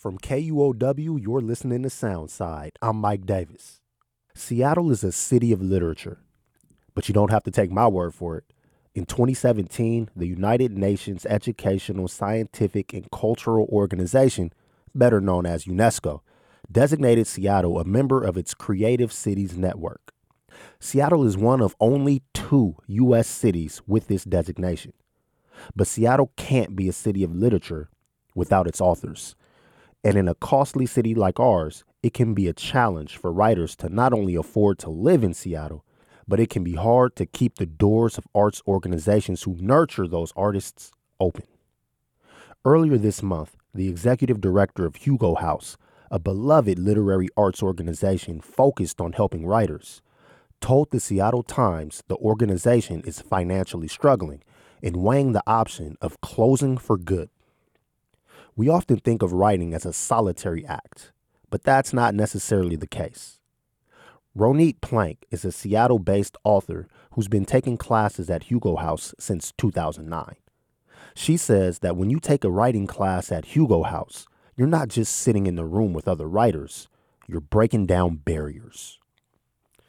From KUOW, you're listening to Soundside. I'm Mike Davis. Seattle is a city of literature, but you don't have to take my word for it. In 2017, the United Nations Educational, Scientific, and Cultural Organization, better known as UNESCO, designated Seattle a member of its Creative Cities Network. Seattle is one of only two U.S. cities with this designation. But Seattle can't be a city of literature without its authors. And in a costly city like ours, it can be a challenge for writers to not only afford to live in Seattle, but it can be hard to keep the doors of arts organizations who nurture those artists open. Earlier this month, the executive director of Hugo House, a beloved literary arts organization focused on helping writers, told the Seattle Times the organization is financially struggling and weighing the option of closing for good. We often think of writing as a solitary act, but that's not necessarily the case. Ronit Plank is a Seattle based author who's been taking classes at Hugo House since 2009. She says that when you take a writing class at Hugo House, you're not just sitting in the room with other writers, you're breaking down barriers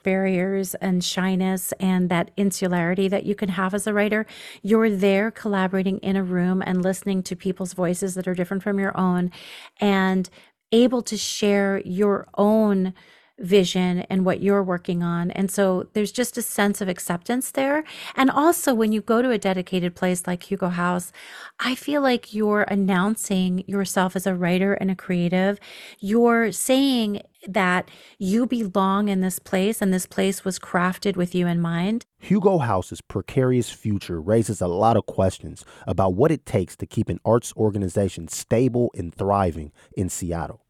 barriers and shyness and that insularity that you can have as a writer. You're there collaborating in a room and listening to people's voices that are different from your own and able to share your own vision and what you're working on. And so there's just a sense of acceptance there. And also, when you go to a dedicated place like Hugo House, I feel like you're announcing yourself as a writer and a creative. You're saying that you belong in this place and this place was crafted with you in mind. Hugo House's precarious future raises a lot of questions about what it takes to keep an arts organization stable and thriving in Seattle.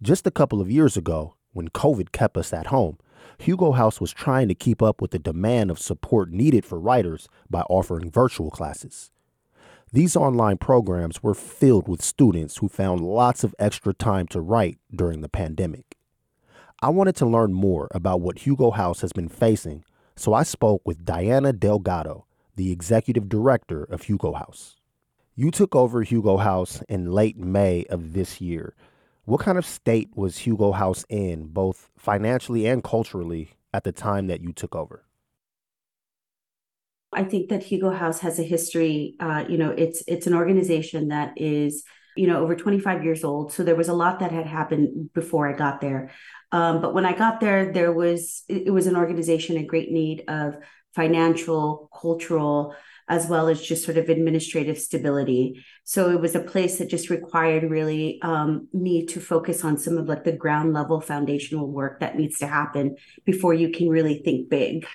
Just a couple of years ago, when COVID kept us at home, Hugo House was trying to keep up with the demand of support needed for writers by offering virtual classes. These online programs were filled with students who found lots of extra time to write during the pandemic. I wanted to learn more about what Hugo House has been facing, so I spoke with Diana Delgado, the executive director of Hugo House. You took over Hugo House in late May of this year. What kind of state was Hugo House in, both financially and culturally, at the time that you took over? I think that Hugo House has a history. Uh, you know, it's it's an organization that is you know over 25 years old. So there was a lot that had happened before I got there. Um, but when I got there, there was it, was an organization in great need of financial, cultural, as well as just sort of administrative stability. So it was a place that just required really um, me to focus on some of like the ground level foundational work that needs to happen before you can really think big.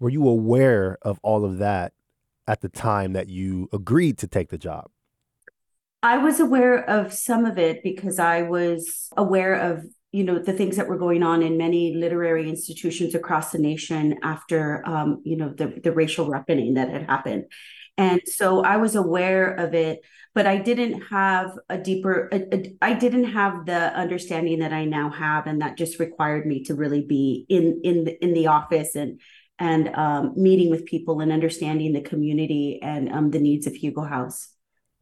Were you aware of all of that at the time that you agreed to take the job? I was aware of some of it because I was aware of you know the things that were going on in many literary institutions across the nation after um, you know the, the racial reckoning that had happened. And so i was aware of it but i didn't have a deeper I didn't have the understanding that i now have and that just required me to really be in in the, in the office and and um, meeting with people and understanding the community and um, the needs of hugo house.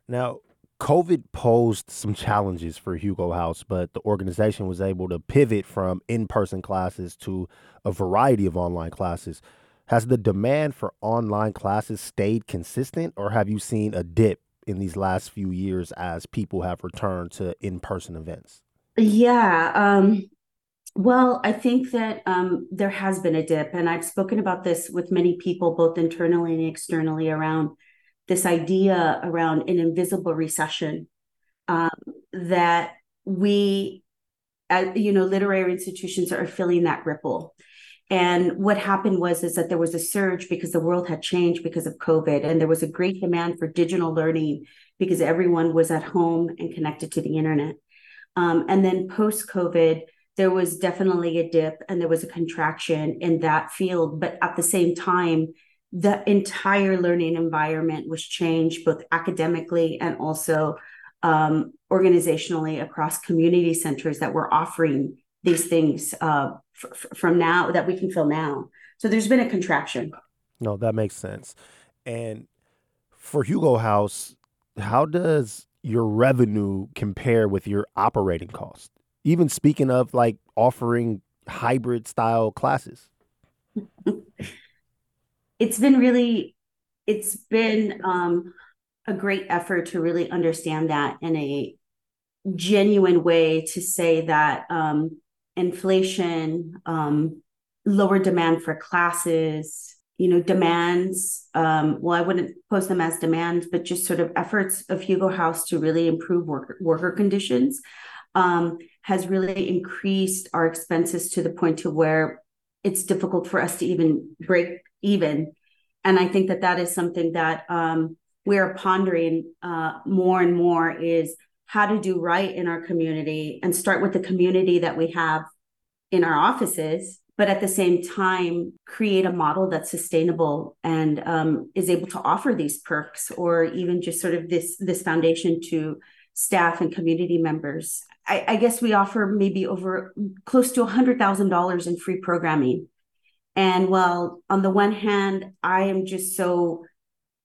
Now COVID posed some challenges for Hugo House, but the organization was able to pivot from in person classes to a variety of online classes. Has the demand for online classes stayed consistent, or have you seen a dip in these last few years as people have returned to in person events? Yeah. Um, well, I think that um, there has been a dip, and I've spoken about this with many people, both internally and externally, around this idea around an invisible recession um, that we, uh, you know, literary institutions are feeling that ripple. And what happened was is that there was a surge because the world had changed because of COVID, and there was a great demand for digital learning because everyone was at home and connected to the internet. Um, and then post COVID, there was definitely a dip and there was a contraction in that field. But at the same time, the entire learning environment was changed both academically and also um, organizationally across community centers that were offering these things uh, f- from now that we can feel now. So there's been a contraction. No, that makes sense. And for Hugo House, how does your revenue compare with your operating cost? Even speaking of like offering hybrid style classes. it's been really it's been um, a great effort to really understand that in a genuine way to say that um, inflation, um, lower demand for classes, you know, demands. Um, well, I wouldn't post them as demands, but just sort of efforts of Hugo House to really improve worker, worker conditions um, has really increased our expenses to the point to where it's difficult for us to even break even. And I think that that is something that um, we're pondering uh, more and more is how to do right in our community and start with the community that we have in our offices but at the same time create a model that's sustainable and um, is able to offer these perks or even just sort of this this foundation to staff and community members I, I guess we offer maybe over close to $100000 in free programming and while on the one hand i am just so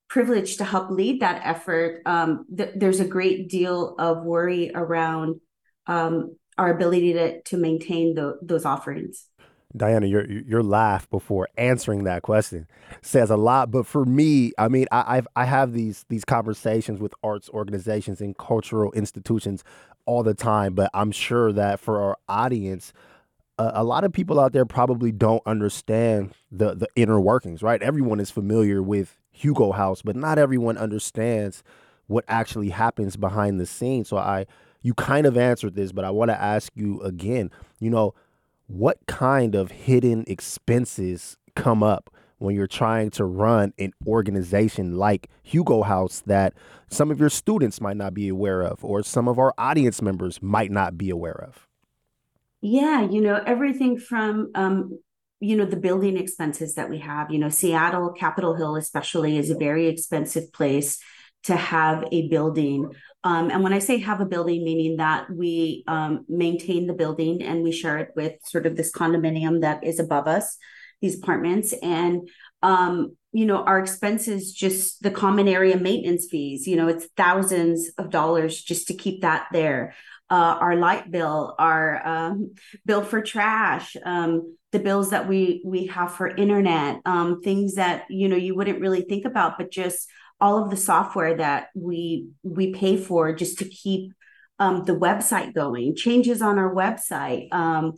privileged to help lead that effort, um, th- there's a great deal of worry around um, our ability to to maintain the, those offerings. Diana, your your laugh before answering that question says a lot. But for me, I mean, I I've, I have these these conversations with arts organizations and cultural institutions all the time. But I'm sure that for our audience, a, lot of people out there probably don't understand the the inner workings. Right? Everyone is familiar with Hugo House, but not everyone understands what actually happens behind the scenes. So I you kind of answered this, but I want to ask you again, you know, what kind of hidden expenses come up when you're trying to run an organization like Hugo House that some of your students might not be aware of or some of our audience members might not be aware of? Yeah, you know, everything from um, you know the building expenses that we have you know seattle capitol hill especially is a very expensive place to have a building. Um, and when i say have a building meaning that we um, maintain the building and we share it with sort of this condominium that is above us these apartments. And um, you know our expenses just the common area maintenance fees you know it's thousands of dollars just to keep that there uh, our light bill, our um, bill for trash, um, the bills that we we have for internet, um, things that you know you wouldn't really think about, but just all of the software that we we pay for just to keep um, the website going, changes on our website, um,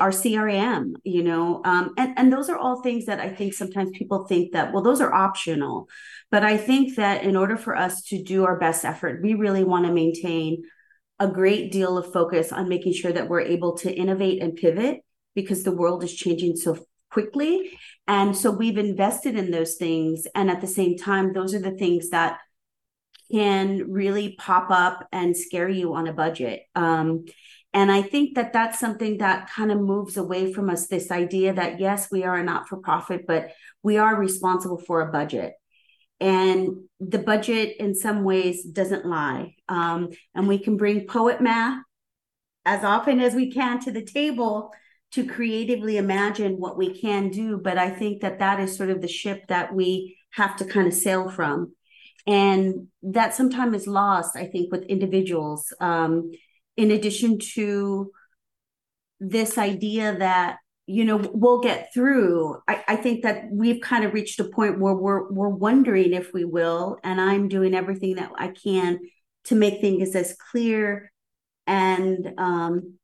our CRM, you know, um, and and those are all things that I think sometimes people think that well those are optional, but I think that in order for us to do our best effort, we really want to maintain a great deal of focus on making sure that we're able to innovate and pivot because the world is changing so quickly. And so we've invested in those things. And at the same time, those are the things that can really pop up and scare you on a budget. Um, and I think that that's something that kind of moves away from us this idea that, yes, we are a not for profit, but we are responsible for a budget and the budget in some ways doesn't lie. Um, and we can bring poet math as often as we can to the table to creatively imagine what we can do. But i think that that is sort of the ship that we have to kind of sail from. And that sometimes is lost i think with individuals. Um, in addition to this idea that you know we'll get through. I, I think that we've kind of reached a point where we're we're wondering if we will and i'm doing everything that i can to make things as clear and um,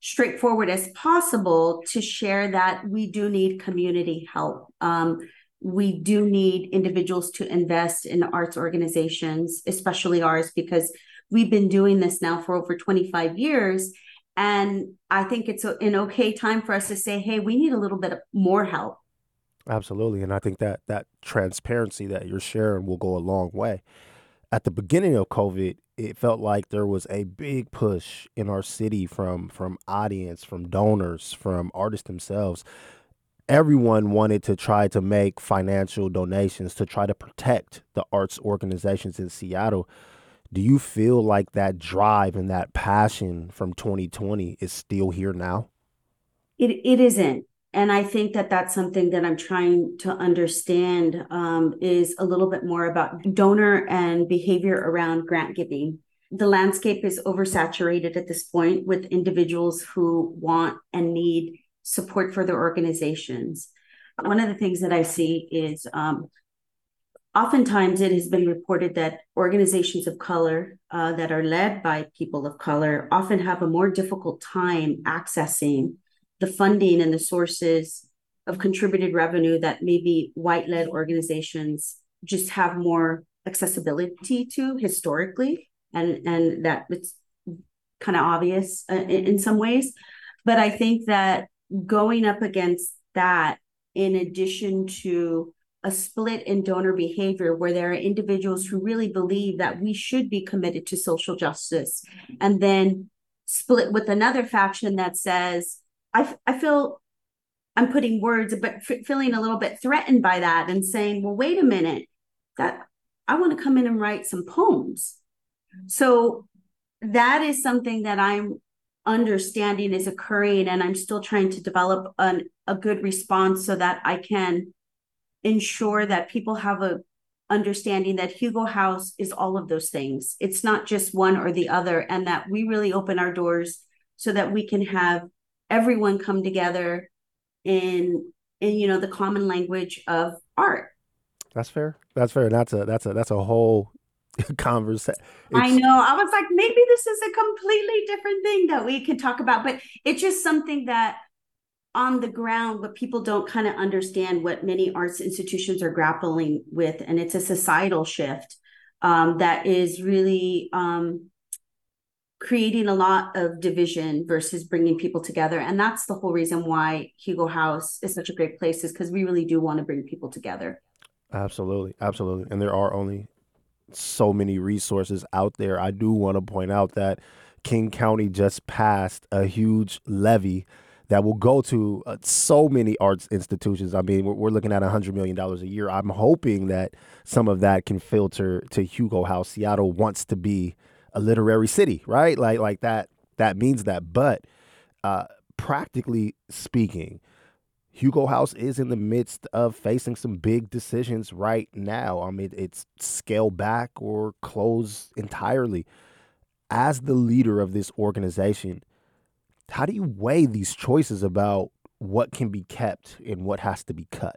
straightforward as possible to share that we do need community help. Um, we do need individuals to invest in arts organizations especially ours because we've been doing this now for over 25 years and I think it's an okay time for us to say, hey, we need a little bit more help. Absolutely. And I think that that transparency that you're sharing will go a long way. At the beginning of COVID, it felt like there was a big push in our city from from audience, from donors, from artists themselves. Everyone wanted to try to make financial donations to try to protect the arts organizations in Seattle do you feel like that drive and that passion from 2020 is still here now? It it isn't. and I think that that's something that I'm trying to understand um, is a little bit more about donor and behavior around grant giving. The landscape is oversaturated at this point with individuals who want and need support for their organizations. One of the things that I see is um, oftentimes it has been reported that organizations of color uh, that are led by people of color often have a more difficult time accessing the funding and the sources of contributed revenue that maybe white led organizations just have more accessibility to historically and and that it's kind of obvious uh, in, in some ways. But i think that going up against that in addition to a split in donor behavior where there are individuals who really believe that we should be committed to social justice and then split with another faction that says I, I feel I'm putting words, but f- feeling a little bit threatened by that and saying, well, wait a minute, that I want to come in and write some poems. So that is something that I'm understanding is occurring, and I'm still trying to develop an, a good response so that I can ensure that people have a understanding that Hugo House is all of those things. It's not just one or the other, and that we really open our doors so that we can have everyone come together in in you know the common language of art. That's fair. That's fair. That's a that's a that's a whole conversation i know. I was like maybe this is a completely different thing that we could talk about but it's just something that on the ground but people don't kind of understand what many arts institutions are grappling with. And it's a societal shift um, that is really um, creating a lot of division versus bringing people together. And that's the whole reason why hugo house is such a great place is because we really do want to bring people together. Absolutely absolutely. And there are only so many resources out there. I do want to point out that king county just passed a huge levy that will go to uh, so many arts institutions. I mean, we're, we're looking at $100 million a year. I'm hoping that some of that can filter to Hugo House. Seattle wants to be a literary city, right? Like like that that means that. But uh, practically speaking, Hugo House is in the midst of facing some big decisions right now. I mean, it's scale back or close entirely. As the leader of this organization, how do you weigh these choices about what can be kept and what has to be cut?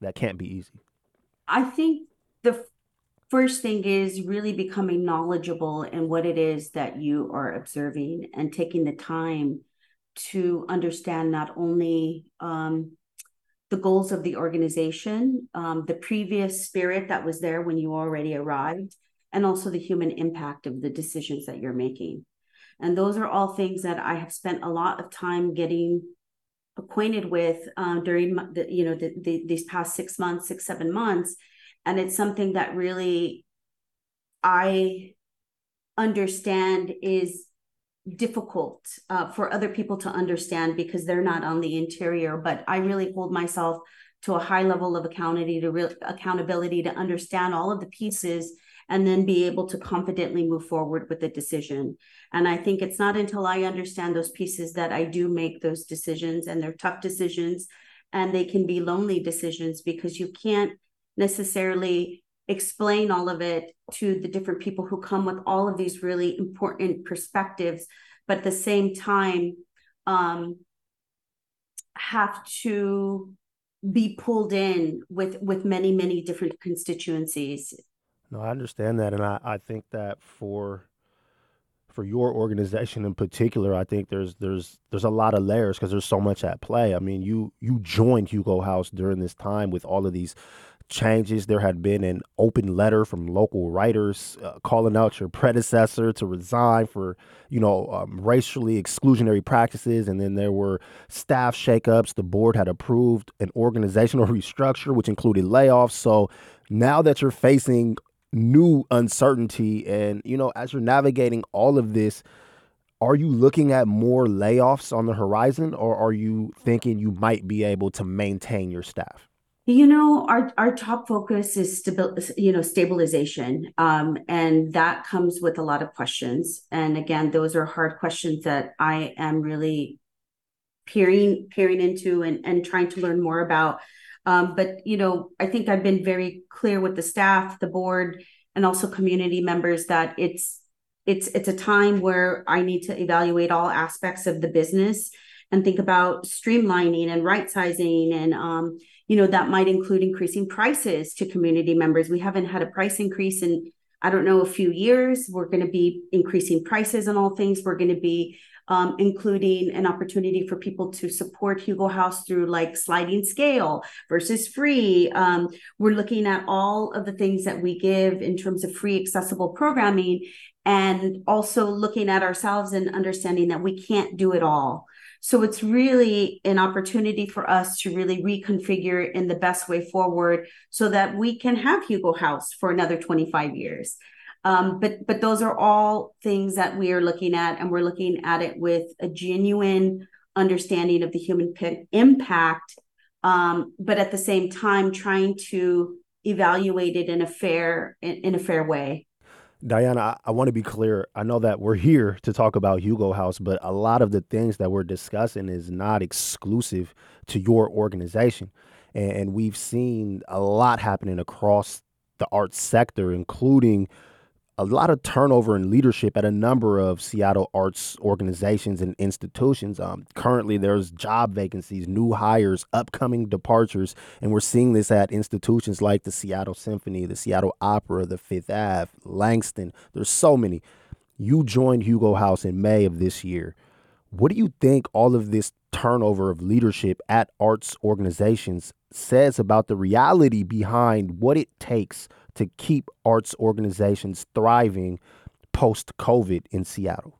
That can't be easy. I think the first thing is really becoming knowledgeable in what it is that you are observing and taking the time to understand not only um, the goals of the organization, um, the previous spirit that was there when you already arrived, and also the human impact of the decisions that you're making. And those are all things that I have spent a lot of time getting acquainted with uh, during the, you know the, the, these past six months, six seven months, and it's something that really I understand is difficult uh, for other people to understand because they're not on the interior. But I really hold myself to a high level of accountability to accountability to understand all of the pieces and then be able to confidently move forward with the decision. And I think it's not until I understand those pieces that I do make those decisions and they're tough decisions and they can be lonely decisions because you can't necessarily explain all of it to the different people who come with all of these really important perspectives but at the same time um, have to be pulled in with with many many different constituencies no i understand that and i i think that for for your organization in particular, I think there's there's there's a lot of layers because there's so much at play. I mean, you you joined Hugo House during this time with all of these changes. There had been an open letter from local writers uh, calling out your predecessor to resign for, you know, um, racially exclusionary practices. And then there were staff shakeups. The board had approved an organizational restructure, which included layoffs. So now that you're facing new uncertainty and, you know, as you're navigating all of this, are you looking at more layoffs on the horizon or are you thinking you might be able to maintain your staff? You know, our our top focus is stabil- you know, stabilization. Um, and that comes with a lot of questions. And again, those are hard questions that I am really peering peering into and, and trying to learn more about. Um, but you know, I think I've been very clear with the staff, the board, and also community members that it's it's it's a time where I need to evaluate all aspects of the business and think about streamlining and right sizing and um, you know that might include increasing prices to community members. We haven't had a price increase in i don't know a few years we're going to be increasing prices on all things we're going to be um, including an opportunity for people to support Hugo House through like sliding scale versus free. Um, we're looking at all of the things that we give in terms of free accessible programming and also looking at ourselves and understanding that we can't do it all. So it's really an opportunity for us to really reconfigure in the best way forward so that we can have Hugo House for another 25 years. Um, but but those are all things that we are looking at, and we're looking at it with a genuine understanding of the human p- impact, um, but at the same time trying to evaluate it in a fair in, in a fair way. Diana, I, I want to be clear. I know that we're here to talk about Hugo House, but a lot of the things that we're discussing is not exclusive to your organization. And, and we've seen a lot happening across the arts sector, including a lot of turnover in leadership at a number of Seattle arts organizations and institutions. Um, currently, there's job vacancies, new hires, upcoming departures, and we're seeing this at institutions like the Seattle Symphony, the Seattle Opera, the Fifth Ave, Langston. There's so many. You joined Hugo House in May of this year. What do you think all of this turnover of leadership at arts organizations says about the reality behind what it takes to keep arts organizations thriving post COVID in Seattle?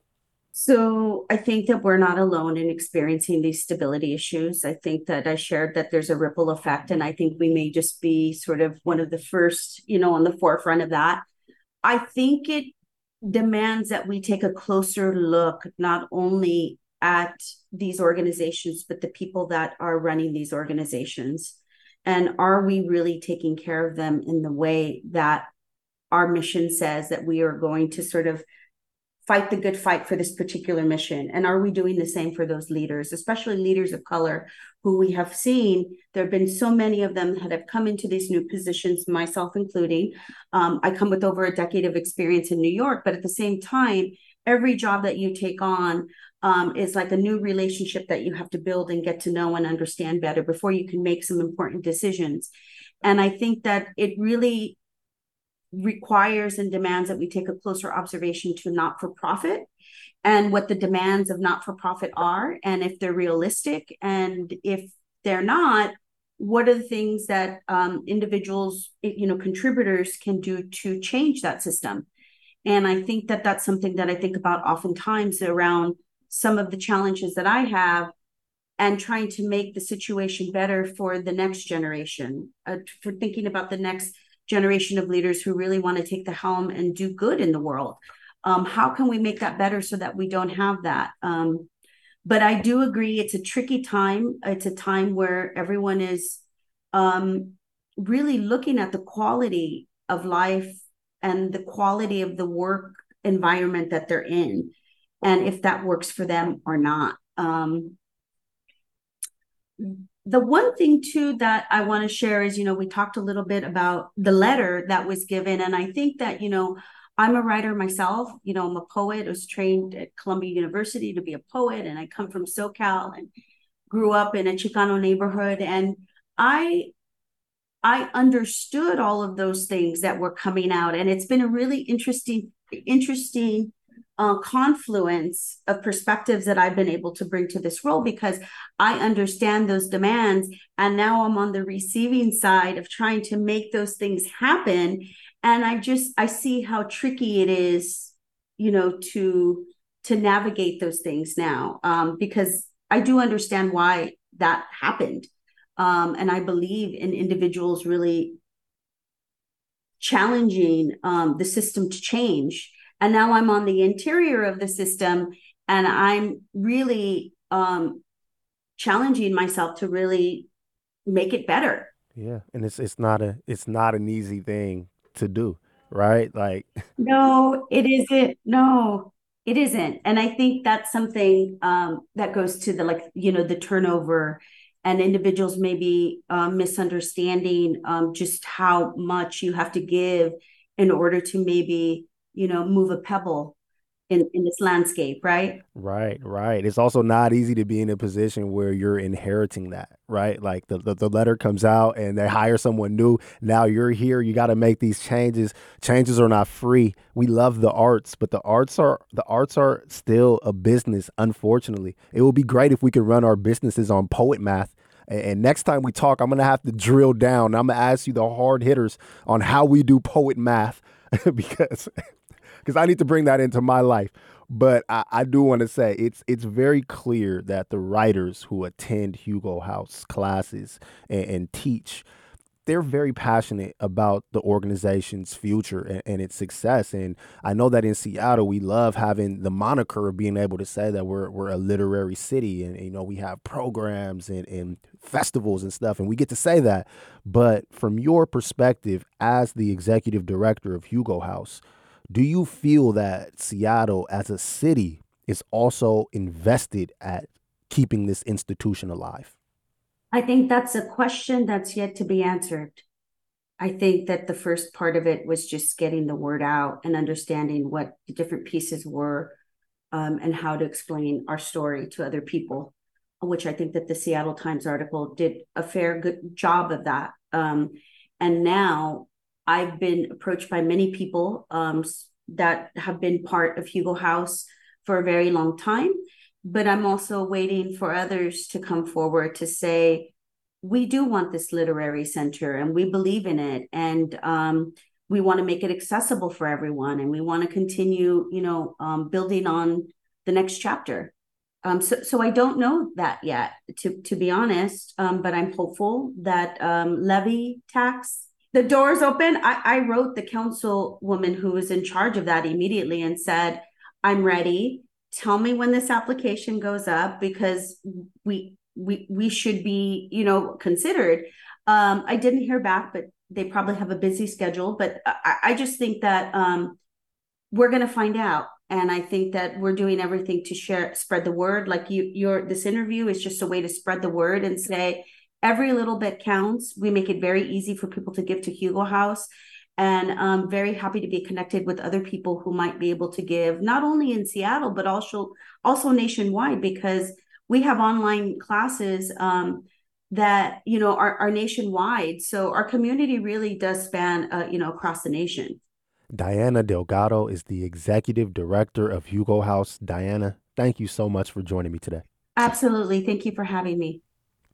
So I think that we're not alone in experiencing these stability issues. I think that I shared that there's a ripple effect, and I think we may just be sort of one of the first, you know, on the forefront of that. I think it demands that we take a closer look, not only at these organizations, but the people that are running these organizations. And are we really taking care of them in the way that our mission says that we are going to sort of fight the good fight for this particular mission? And are we doing the same for those leaders, especially leaders of color who we have seen? There have been so many of them that have come into these new positions, myself including. Um, I come with over a decade of experience in New York, but at the same time, every job that you take on um, is like a new relationship that you have to build and get to know and understand better before you can make some important decisions. And I think that it really requires and demands that we take a closer observation to not for profit and what the demands of not for profit are and if they're realistic and if they're not what are the things that um, individuals you know contributors can do to change that system and i think that that's something that i think about oftentimes around some of the challenges that I have and trying to make the situation better for the next generation, uh, for thinking about the next generation of leaders who really want to take the helm and do good in the world. Um, how can we make that better so that we don't have that? Um, but I do agree it's a tricky time. It's a time where everyone is um, really looking at the quality of life and the quality of the work environment that they're in and if that works for them or not. Um, the one thing too that I want to share is, you know, we talked a little bit about the letter that was given, and I think that, you know, I'm a writer myself. You know, I'm a poet. I was trained at Columbia University to be a poet, and I come from SoCal and grew up in a Chicano neighborhood, and I I understood all of those things that were coming out, and it's been a really interesting interesting uh, confluence of perspectives that I've been able to bring to this role because I understand those demands. And now I'm on the receiving side of trying to make those things happen. And I just, I see how tricky it is, you know, to, to navigate those things now um, because I do understand why that happened. Um, and I believe in individuals really challenging um, the system to change and now i'm on the interior of the system and i'm really um, challenging myself to really make it better. Yeah and it's it's not a it's not an easy thing to do right? Like no it isn't. No It isn't. And I think that's something um, that goes to the like, you know, the turnover and individuals maybe um, misunderstanding um, just how much you have to give in order to maybe, you know, move a pebble in, in this landscape, right? Right, right. It's also not easy to be in a position where you're inheriting that, right? Like the, the, the letter comes out and they hire someone new. Now you're here. You got to make these changes. Changes are not free. We love the arts, but the arts are the arts are still a business, unfortunately. It would be great if we could run our businesses on poet math. And, next time we talk, I'm gonna have to drill down. I'm gonna ask you the hard hitters on how we do poet math because because I need to bring that into my life. But I, I do want to say it's it's very clear that the writers who attend Hugo House classes and, and teach they're very passionate about the organization's future and, and, its success. And I know that in Seattle, we love having the moniker of being able to say that we're, we're a literary city and, you know, we have programs and, and festivals and stuff, and we get to say that. But from your perspective as the executive director of Hugo House, do you feel that Seattle as a city is also invested at keeping this institution alive? I think that's a question that's yet to be answered. I think that the first part of it was just getting the word out and understanding what the different pieces were um, and how to explain our story to other people, which I think that the Seattle Times article did a fair good job of that. Um, and now I've been approached by many people um, that have been part of Hugo House for a very long time, but I'm also waiting for others to come forward to say, we do want this literary center and we believe in it. And um, we want to make it accessible for everyone and we want to continue, you know, um, building on the next chapter. Um, so, so I don't know that yet, to to be honest. Um, but I'm hopeful that um, levy tax the doors open. I, I wrote the councilwoman who was in charge of that immediately and said, I'm ready. Tell me when this application goes up because we we we should be, you know, considered. Um, I didn't hear back, but they probably have a busy schedule. But I, I just think that um, we're going to find out and i think that we're doing everything to share spread the word like you your this interview is just a way to spread the word and say every little bit counts. We make it very easy for people to give to Hugo House. And I'm very happy to be connected with other people who might be able to give, not only in Seattle, but also also nationwide, because we have online classes um, that you know are, are nationwide. So our community really does span, uh, you know, across the nation. Diana Delgado is the executive director of Hugo House. Diana, thank you so much for joining me today. Absolutely. Thank you for having me.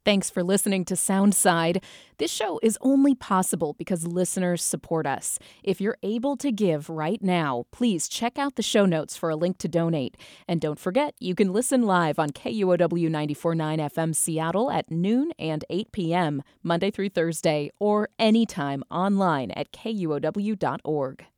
Thanks for listening to Soundside. This show is only possible because listeners support us. If you're able to give right now, please check out the show notes for a link to donate. And don't forget, you can listen live on KUOW 949 FM Seattle at noon and 8 p.m., Monday through Thursday, or anytime online at KUOW.org.